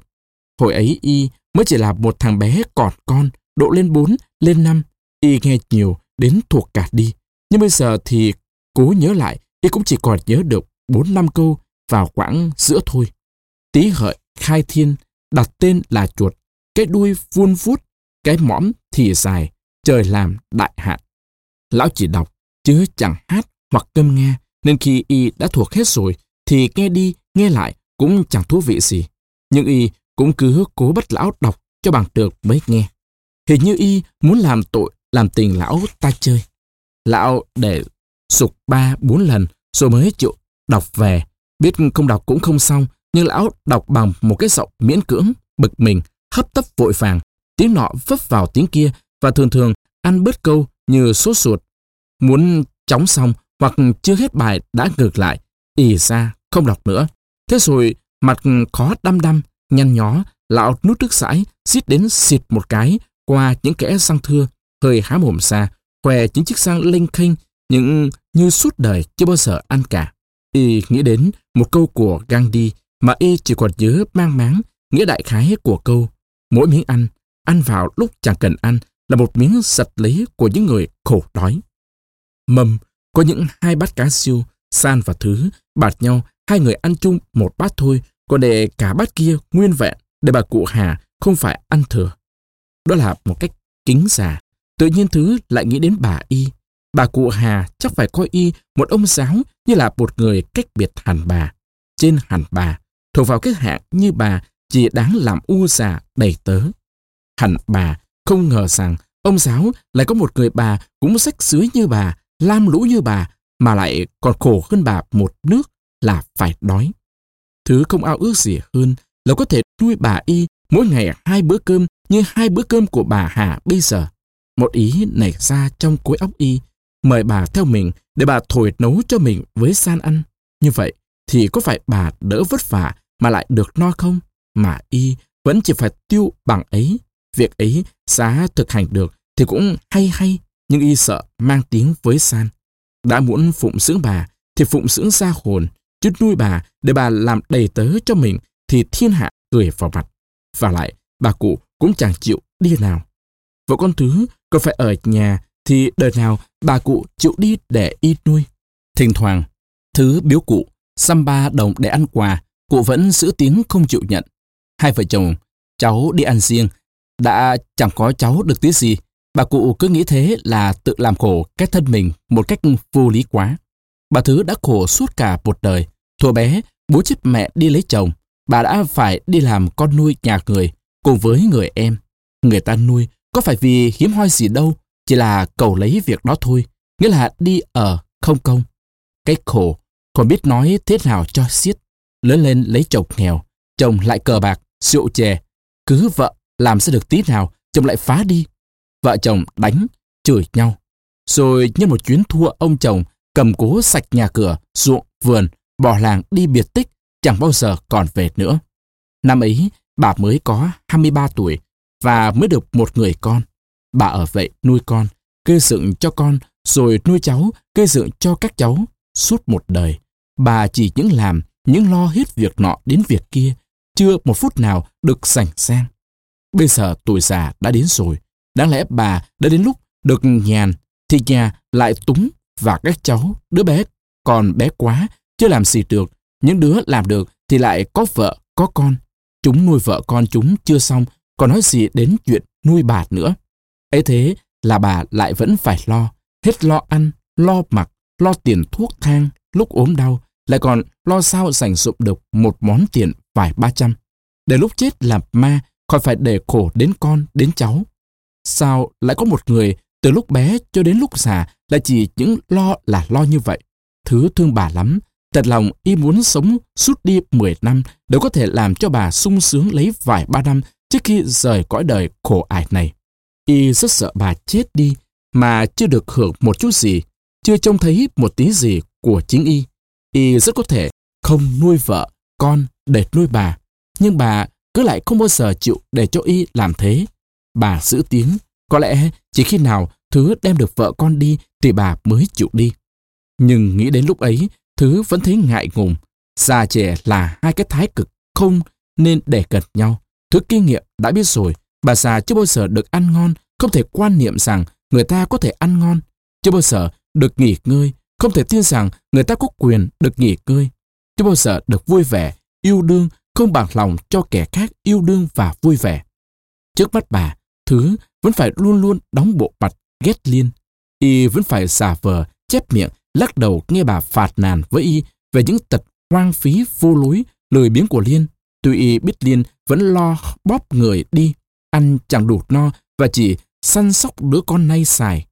[SPEAKER 1] Hồi ấy y mới chỉ là một thằng bé cọt con, độ lên 4, lên 5. Y nghe nhiều đến thuộc cả đi. Nhưng bây giờ thì cố nhớ lại, y cũng chỉ còn nhớ được 4 năm câu vào quãng giữa thôi. Tí hợi, khai thiên, đặt tên là chuột, cái đuôi vuông vút, cái mõm thì dài, trời làm đại hạn. Lão chỉ đọc, chứ chẳng hát hoặc câm nghe, nên khi y đã thuộc hết rồi, thì nghe đi, nghe lại cũng chẳng thú vị gì. Nhưng y cũng cứ cố bắt lão đọc cho bằng được mới nghe. Hình như y muốn làm tội, làm tình lão ta chơi. Lão để sục ba, bốn lần rồi mới chịu đọc về. Biết không đọc cũng không xong, nhưng lão đọc bằng một cái giọng miễn cưỡng, bực mình, hấp tấp vội vàng. Tiếng nọ vấp vào tiếng kia và thường thường ăn bớt câu như sốt ruột. Muốn chóng xong hoặc chưa hết bài đã ngược lại, ì ra, không đọc nữa. Thế rồi mặt khó đăm đăm, nhăn nhó, lão nút nước sải, xít đến xịt một cái qua những kẽ răng thưa, hơi há mồm xa, khoe những chiếc răng lênh khênh, những như suốt đời chưa bao giờ ăn cả. Y nghĩ đến một câu của Gandhi mà y chỉ còn nhớ mang máng, nghĩa đại khái của câu. Mỗi miếng ăn, ăn vào lúc chẳng cần ăn là một miếng sạch lấy của những người khổ đói. mầm có những hai bát cá siêu, san và thứ, bạt nhau, hai người ăn chung một bát thôi, còn để cả bát kia nguyên vẹn, để bà cụ Hà không phải ăn thừa. Đó là một cách kính già. Tự nhiên thứ lại nghĩ đến bà Y. Bà cụ Hà chắc phải coi Y một ông giáo như là một người cách biệt hẳn bà. Trên hẳn bà, thuộc vào cái hạng như bà chỉ đáng làm u già đầy tớ. Hẳn bà không ngờ rằng ông giáo lại có một người bà cũng sách dưới như bà, lam lũ như bà, mà lại còn khổ hơn bà một nước là phải đói. Thứ không ao ước gì hơn là có thể nuôi bà y mỗi ngày hai bữa cơm như hai bữa cơm của bà Hà bây giờ. Một ý nảy ra trong cối óc y, mời bà theo mình để bà thổi nấu cho mình với san ăn. Như vậy thì có phải bà đỡ vất vả mà lại được no không? Mà y vẫn chỉ phải tiêu bằng ấy. Việc ấy giá thực hành được thì cũng hay hay, nhưng y sợ mang tiếng với san. Đã muốn phụng dưỡng bà thì phụng dưỡng gia hồn, chứ nuôi bà để bà làm đầy tớ cho mình thì thiên hạ cười vào mặt. Và lại, bà cụ cũng chẳng chịu đi nào. Vợ con thứ còn phải ở nhà thì đời nào bà cụ chịu đi để y nuôi. Thỉnh thoảng, thứ biếu cụ, xăm ba đồng để ăn quà, cụ vẫn giữ tiếng không chịu nhận. Hai vợ chồng, cháu đi ăn riêng, đã chẳng có cháu được tí gì. Bà cụ cứ nghĩ thế là tự làm khổ cái thân mình một cách vô lý quá. Bà Thứ đã khổ suốt cả một đời. Thuở bé, bố chết mẹ đi lấy chồng. Bà đã phải đi làm con nuôi nhà người cùng với người em. Người ta nuôi có phải vì hiếm hoi gì đâu, chỉ là cầu lấy việc đó thôi. Nghĩa là đi ở không công. Cái khổ, còn biết nói thế nào cho xiết. Lớn lên lấy chồng nghèo, chồng lại cờ bạc, rượu chè. Cứ vợ làm sẽ được tí nào, chồng lại phá đi. Vợ chồng đánh, chửi nhau. Rồi nhân một chuyến thua ông chồng cầm cố sạch nhà cửa, ruộng, vườn, bỏ làng đi biệt tích, chẳng bao giờ còn về nữa. Năm ấy, bà mới có 23 tuổi và mới được một người con. Bà ở vậy nuôi con, gây dựng cho con, rồi nuôi cháu, gây dựng cho các cháu. Suốt một đời, bà chỉ những làm, những lo hết việc nọ đến việc kia, chưa một phút nào được sành sang. Bây giờ tuổi già đã đến rồi, đáng lẽ bà đã đến lúc được nhàn, thì nhà lại túng và các cháu, đứa bé còn bé quá, chưa làm gì được. Những đứa làm được thì lại có vợ, có con. Chúng nuôi vợ con chúng chưa xong, còn nói gì đến chuyện nuôi bà nữa. ấy thế là bà lại vẫn phải lo, hết lo ăn, lo mặc, lo tiền thuốc thang lúc ốm đau, lại còn lo sao dành dụng được một món tiền vài ba trăm. Để lúc chết làm ma, khỏi phải để khổ đến con, đến cháu. Sao lại có một người từ lúc bé cho đến lúc già là chỉ những lo là lo như vậy. Thứ thương bà lắm, thật lòng y muốn sống suốt đi 10 năm đều có thể làm cho bà sung sướng lấy vài ba năm trước khi rời cõi đời khổ ải này. Y rất sợ bà chết đi mà chưa được hưởng một chút gì, chưa trông thấy một tí gì của chính y. Y rất có thể không nuôi vợ, con để nuôi bà, nhưng bà cứ lại không bao giờ chịu để cho y làm thế. Bà giữ tiếng, có lẽ chỉ khi nào Thứ đem được vợ con đi thì bà mới chịu đi. Nhưng nghĩ đến lúc ấy, Thứ vẫn thấy ngại ngùng. Già trẻ là hai cái thái cực không nên để gần nhau. Thứ kinh nghiệm đã biết rồi, bà già chưa bao giờ được ăn ngon, không thể quan niệm rằng người ta có thể ăn ngon. Chưa bao giờ được nghỉ ngơi, không thể tin rằng người ta có quyền được nghỉ ngơi. Chưa bao giờ được vui vẻ, yêu đương, không bằng lòng cho kẻ khác yêu đương và vui vẻ. Trước mắt bà, Thứ vẫn phải luôn luôn đóng bộ mặt ghét Liên. Y vẫn phải giả vờ, chép miệng, lắc đầu nghe bà phạt nàn với Y về những tật hoang phí vô lối, lười biếng của Liên. Tuy Y biết Liên vẫn lo bóp người đi, ăn chẳng đủ no và chỉ săn sóc đứa con nay xài.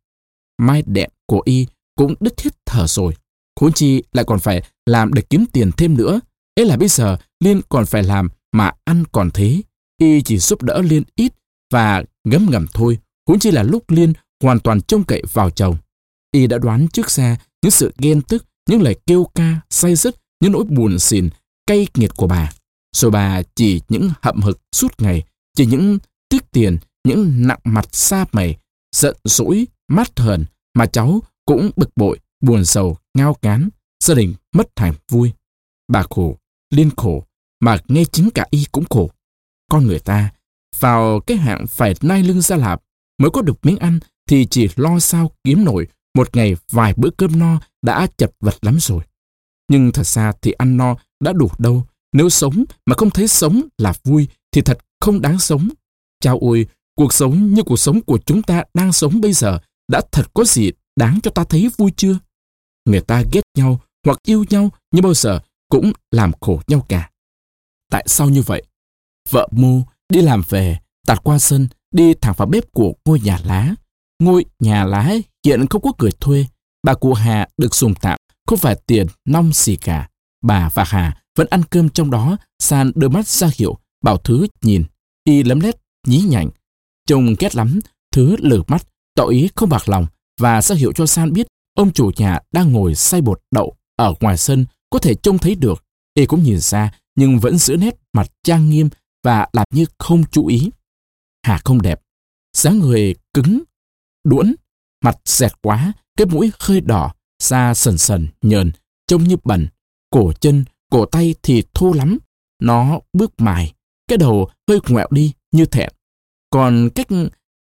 [SPEAKER 1] Mai đẹp của Y cũng đứt hết thở rồi. Khốn chi lại còn phải làm để kiếm tiền thêm nữa. Ấy là bây giờ Liên còn phải làm mà ăn còn thế. Y chỉ giúp đỡ Liên ít và ngấm ngầm thôi. cũng chỉ là lúc Liên hoàn toàn trông cậy vào chồng. Y đã đoán trước xa những sự ghen tức, những lời kêu ca, say dứt, những nỗi buồn xỉn, cay nghiệt của bà. Rồi bà chỉ những hậm hực suốt ngày, chỉ những tiếc tiền, những nặng mặt xa mày, giận dỗi, mát hờn mà cháu cũng bực bội, buồn sầu, ngao cán, gia đình mất hạnh vui. Bà khổ, liên khổ, mà nghe chính cả y cũng khổ. Con người ta, vào cái hạng phải nai lưng ra lạp, mới có được miếng ăn thì chỉ lo sao kiếm nổi một ngày vài bữa cơm no đã chật vật lắm rồi. Nhưng thật ra thì ăn no đã đủ đâu. Nếu sống mà không thấy sống là vui thì thật không đáng sống. Chao ôi, cuộc sống như cuộc sống của chúng ta đang sống bây giờ đã thật có gì đáng cho ta thấy vui chưa? Người ta ghét nhau hoặc yêu nhau nhưng bao giờ cũng làm khổ nhau cả. Tại sao như vậy? Vợ mô đi làm về, tạt qua sân, đi thẳng vào bếp của ngôi nhà lá. Ngôi nhà lá hiện không có người thuê. Bà cụ Hà được dùng tạm, không phải tiền nong gì cả. Bà và Hà vẫn ăn cơm trong đó, San đưa mắt ra hiệu, bảo Thứ nhìn. Y lấm lét, nhí nhảnh. Trông ghét lắm, Thứ lử mắt, tỏ ý không bạc lòng và ra hiệu cho San biết ông chủ nhà đang ngồi xay bột đậu ở ngoài sân có thể trông thấy được. Y cũng nhìn ra nhưng vẫn giữ nét mặt trang nghiêm và làm như không chú ý. Hà không đẹp, dáng người cứng, đuỗn, mặt dẹt quá, cái mũi hơi đỏ, da sần sần, nhờn, trông như bẩn. cổ chân, cổ tay thì thô lắm. Nó bước mài, cái đầu hơi ngoẹo đi như thẹn. Còn cách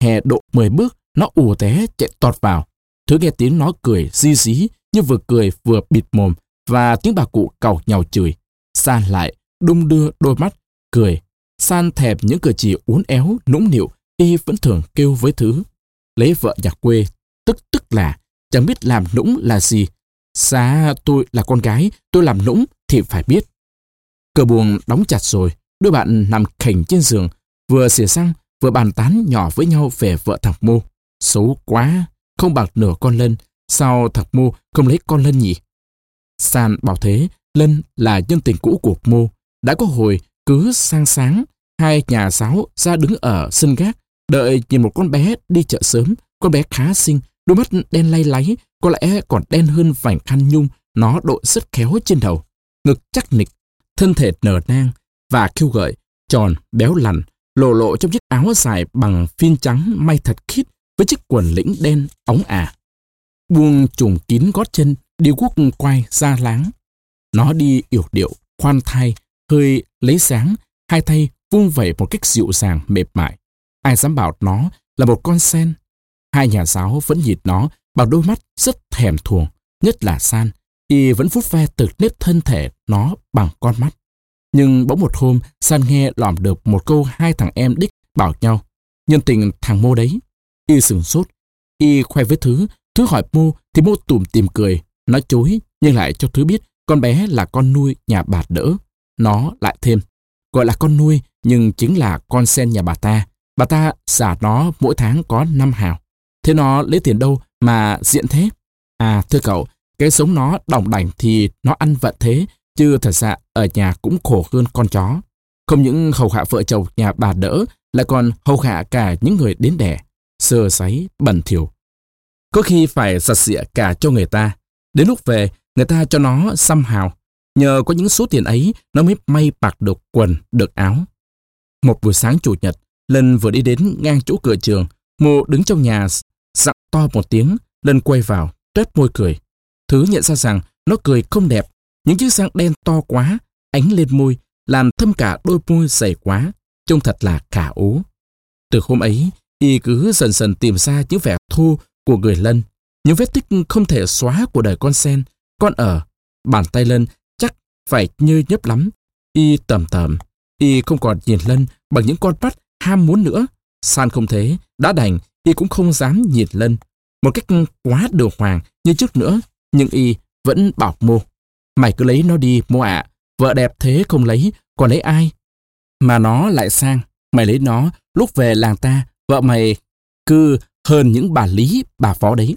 [SPEAKER 1] hè độ 10 bước, nó ù té chạy tọt vào. Thứ nghe tiếng nó cười di dí như vừa cười vừa bịt mồm và tiếng bà cụ cào nhào chửi. San lại, đung đưa đôi mắt, cười. San thẹp những cử chỉ uốn éo, nũng nịu, y vẫn thường kêu với thứ. Lấy vợ nhà quê, tức tức là, chẳng biết làm nũng là gì. Xa tôi là con gái, tôi làm nũng thì phải biết. cửa buồng đóng chặt rồi, đôi bạn nằm khỉnh trên giường, vừa xỉa xăng, vừa bàn tán nhỏ với nhau về vợ thằng Mô. Xấu quá, không bằng nửa con Lân, sao thằng Mô không lấy con Lân nhỉ? San bảo thế, Lân là nhân tình cũ của Mô. Đã có hồi cứ sang sáng, hai nhà giáo ra đứng ở sân gác, đợi nhìn một con bé đi chợ sớm. Con bé khá xinh, đôi mắt đen lay láy, có lẽ còn đen hơn vành khăn nhung, nó đội rất khéo trên đầu. Ngực chắc nịch, thân thể nở nang và kêu gợi, tròn, béo lằn, lộ lộ trong chiếc áo dài bằng phiên trắng may thật khít với chiếc quần lĩnh đen ống ả. Buông trùng kín gót chân, đi quốc quay ra láng. Nó đi yểu điệu, khoan thai, hơi lấy sáng, hai tay vung vẩy một cách dịu dàng mệt mại. Ai dám bảo nó là một con sen. Hai nhà giáo vẫn nhìn nó bằng đôi mắt rất thèm thuồng, nhất là San. Y vẫn vút ve từ nếp thân thể nó bằng con mắt. Nhưng bỗng một hôm, San nghe lỏm được một câu hai thằng em đích bảo nhau. Nhân tình thằng Mô đấy. Y sừng sốt. Y khoe với Thứ. Thứ hỏi Mô thì Mô tủm tìm cười. Nó chối nhưng lại cho Thứ biết con bé là con nuôi nhà bà đỡ. Nó lại thêm. Gọi là con nuôi nhưng chính là con sen nhà bà ta. Bà ta xả nó mỗi tháng có 5 hào. Thế nó lấy tiền đâu mà diện thế? À thưa cậu, cái sống nó đồng đảnh thì nó ăn vận thế Chứ thật ra ở nhà cũng khổ hơn con chó. Không những hầu hạ vợ chồng nhà bà đỡ, lại còn hầu hạ cả những người đến đẻ. Sơ sáy, bẩn thỉu. Có khi phải giặt xịa cả cho người ta. Đến lúc về, người ta cho nó xăm hào. Nhờ có những số tiền ấy, nó mới may bạc được quần, được áo. Một buổi sáng chủ nhật, Lân vừa đi đến ngang chỗ cửa trường. mộ đứng trong nhà, dặn to một tiếng. Lân quay vào, tuét môi cười. Thứ nhận ra rằng nó cười không đẹp những chiếc răng đen to quá, ánh lên môi, làm thâm cả đôi môi dày quá, trông thật là khả ố. Từ hôm ấy, y cứ dần dần tìm ra những vẻ thô của người Lân, những vết tích không thể xóa của đời con sen. Con ở, bàn tay Lân phải nhơ nhấp lắm. Y tầm tầm, y không còn nhìn Lân bằng những con mắt ham muốn nữa. San không thế, đã đành, y cũng không dám nhìn Lân. Một cách quá đường hoàng như trước nữa, nhưng y vẫn bảo mô. Mày cứ lấy nó đi, mô ạ. Vợ đẹp thế không lấy, còn lấy ai? Mà nó lại sang. Mày lấy nó, lúc về làng ta, vợ mày cứ hơn những bà lý, bà phó đấy.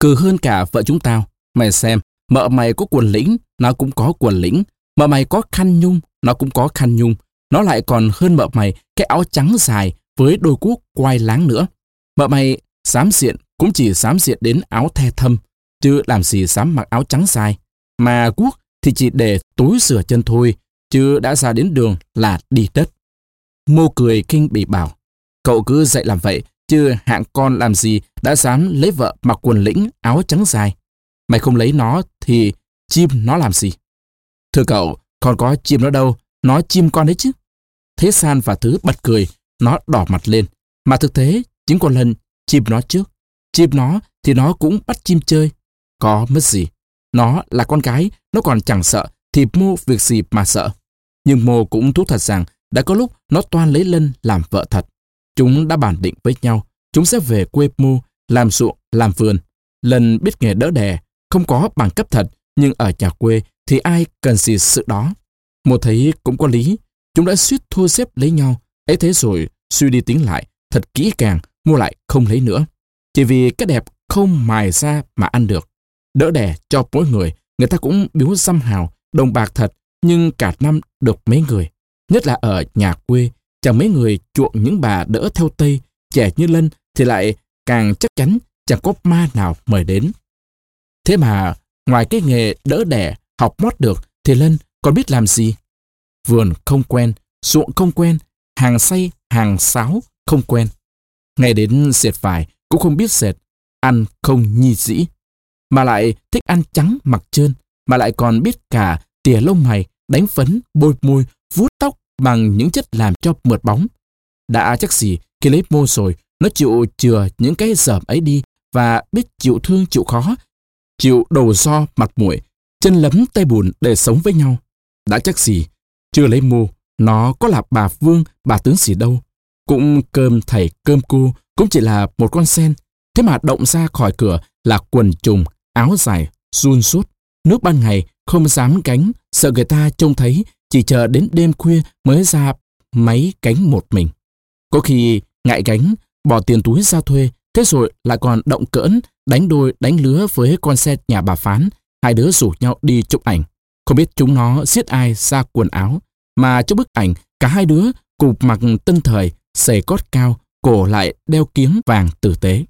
[SPEAKER 1] Cứ hơn cả vợ chúng tao. Mày xem, mợ mày có quần lĩnh, nó cũng có quần lĩnh. Mợ mày có khăn nhung, nó cũng có khăn nhung. Nó lại còn hơn mợ mày cái áo trắng dài với đôi cuốc quai láng nữa. Mợ mày dám diện cũng chỉ dám diện đến áo the thâm, chứ làm gì dám mặc áo trắng dài. Mà cuốc thì chỉ để túi sửa chân thôi, chứ đã ra đến đường là đi đất. Mô cười kinh bị bảo, cậu cứ dạy làm vậy, chứ hạng con làm gì đã dám lấy vợ mặc quần lĩnh áo trắng dài. Mày không lấy nó thì chim nó làm gì? Thưa cậu, còn có chim nó đâu, nó chim con đấy chứ. Thế San và Thứ bật cười, nó đỏ mặt lên. Mà thực tế, chính con lân chim nó trước. Chim nó thì nó cũng bắt chim chơi. Có mất gì. Nó là con gái, nó còn chẳng sợ, thì mô việc gì mà sợ. Nhưng mô cũng thú thật rằng đã có lúc nó toan lấy Lân làm vợ thật. Chúng đã bàn định với nhau, chúng sẽ về quê mô, làm ruộng, làm vườn. Lân biết nghề đỡ đẻ, không có bằng cấp thật, nhưng ở nhà quê thì ai cần gì sự đó. Một thấy cũng có lý, chúng đã suýt thua xếp lấy nhau. ấy thế rồi, suy đi tính lại, thật kỹ càng, mua lại không lấy nữa. Chỉ vì cái đẹp không mài ra mà ăn được. Đỡ đẻ cho mỗi người, người ta cũng biếu xăm hào, đồng bạc thật, nhưng cả năm được mấy người. Nhất là ở nhà quê, chẳng mấy người chuộng những bà đỡ theo Tây, trẻ như Lân thì lại càng chắc chắn chẳng có ma nào mời đến. Thế mà, ngoài cái nghề đỡ đẻ, học mót được, thì Lân còn biết làm gì? Vườn không quen, ruộng không quen, hàng say, hàng sáo không quen. Ngày đến dệt vải cũng không biết dệt, ăn không nhi dĩ mà lại thích ăn trắng mặc trơn, mà lại còn biết cả tỉa lông mày, đánh phấn, bôi môi, vuốt tóc bằng những chất làm cho mượt bóng. Đã chắc gì khi lấy mô rồi, nó chịu chừa những cái dởm ấy đi và biết chịu thương chịu khó, chịu đầu do mặt mũi, chân lấm tay bùn để sống với nhau. Đã chắc gì, chưa lấy mô, nó có là bà Vương, bà tướng gì đâu. Cũng cơm thầy cơm cô, cũng chỉ là một con sen. Thế mà động ra khỏi cửa là quần trùng, áo dài, run suốt. Nước ban ngày không dám cánh, sợ người ta trông thấy, chỉ chờ đến đêm khuya mới ra máy cánh một mình. Có khi ngại gánh, bỏ tiền túi ra thuê, thế rồi lại còn động cỡn, đánh đôi đánh lứa với con xe nhà bà Phán. Hai đứa rủ nhau đi chụp ảnh. Không biết chúng nó giết ai ra quần áo. Mà trong bức ảnh, cả hai đứa cùng mặc tân thời, xề cót cao, cổ lại đeo kiếm vàng tử tế.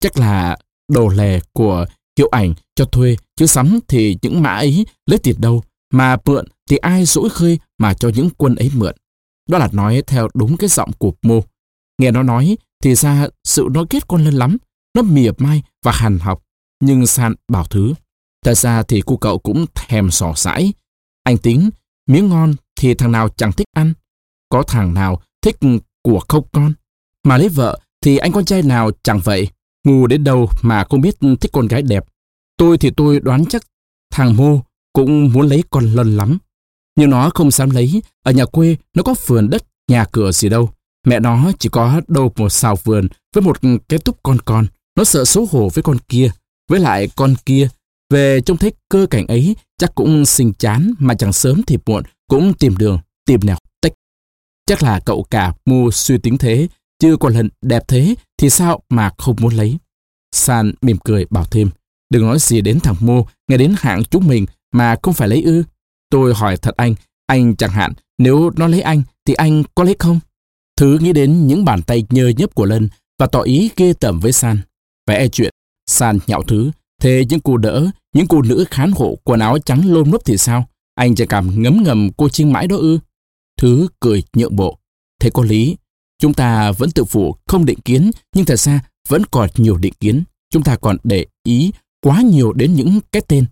[SPEAKER 1] Chắc là đồ lè của hiệu ảnh cho thuê, chứ sắm thì những mã ấy lấy tiền đâu, mà mượn thì ai dỗi khơi mà cho những quân ấy mượn. Đó là nói theo đúng cái giọng của mô. Nghe nó nói thì ra sự nói kết con lên lắm, nó mỉa mai và hàn học. Nhưng San bảo thứ. Thật ra thì cô cậu cũng thèm sò sãi. Anh tính, miếng ngon thì thằng nào chẳng thích ăn. Có thằng nào thích của không con. Mà lấy vợ thì anh con trai nào chẳng vậy. Ngu đến đâu mà không biết thích con gái đẹp. Tôi thì tôi đoán chắc thằng Mô cũng muốn lấy con lân lắm. Nhưng nó không dám lấy, ở nhà quê nó có vườn đất, nhà cửa gì đâu. Mẹ nó chỉ có đâu một xào vườn với một cái túp con con. Nó sợ xấu hổ với con kia. Với lại con kia, về trông thấy cơ cảnh ấy chắc cũng sinh chán mà chẳng sớm thì muộn cũng tìm đường, tìm nẻo tách. Chắc là cậu cả mua suy tính thế, chứ còn lần đẹp thế thì sao mà không muốn lấy. San mỉm cười bảo thêm, đừng nói gì đến thằng Mô, nghe đến hạng chúng mình mà không phải lấy ư. Tôi hỏi thật anh, anh chẳng hạn, nếu nó lấy anh thì anh có lấy không? Thứ nghĩ đến những bàn tay nhơ nhấp của Lân và tỏ ý ghê tởm với San. Vẽ e chuyện, San nhạo thứ, thế những cô đỡ, những cô nữ khán hộ quần áo trắng lôm lốp thì sao? Anh chẳng cảm ngấm ngầm cô chiên mãi đó ư? Thứ cười nhượng bộ. Thế có lý, chúng ta vẫn tự phụ không định kiến, nhưng thật ra vẫn còn nhiều định kiến. Chúng ta còn để ý quá nhiều đến những cái tên.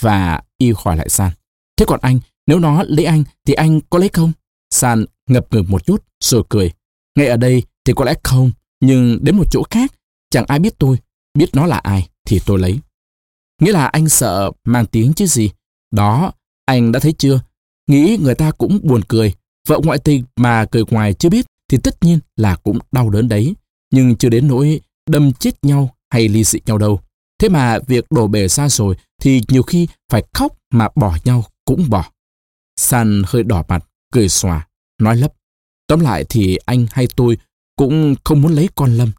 [SPEAKER 1] Và y hỏi lại San. Thế còn anh, nếu nó lấy anh thì anh có lấy không? San ngập ngừng một chút rồi cười. Ngay ở đây thì có lẽ không, nhưng đến một chỗ khác, chẳng ai biết tôi, biết nó là ai thì tôi lấy. Nghĩa là anh sợ mang tiếng chứ gì. Đó, anh đã thấy chưa? Nghĩ người ta cũng buồn cười. Vợ ngoại tình mà cười ngoài chưa biết thì tất nhiên là cũng đau đớn đấy. Nhưng chưa đến nỗi đâm chết nhau hay ly dị nhau đâu. Thế mà việc đổ bể xa rồi thì nhiều khi phải khóc mà bỏ nhau cũng bỏ. San hơi đỏ mặt, cười xòa, nói lấp. Tóm lại thì anh hay tôi cũng không muốn lấy con Lâm.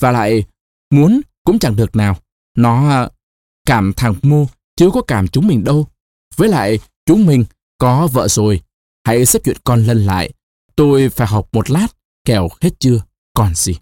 [SPEAKER 1] Và lại, muốn cũng chẳng được nào. Nó à, cảm thằng Mô, chứ có cảm chúng mình đâu. Với lại, chúng mình có vợ rồi. Hãy xếp chuyện con Lân lại. Tôi phải học một lát, kẻo hết chưa, còn gì.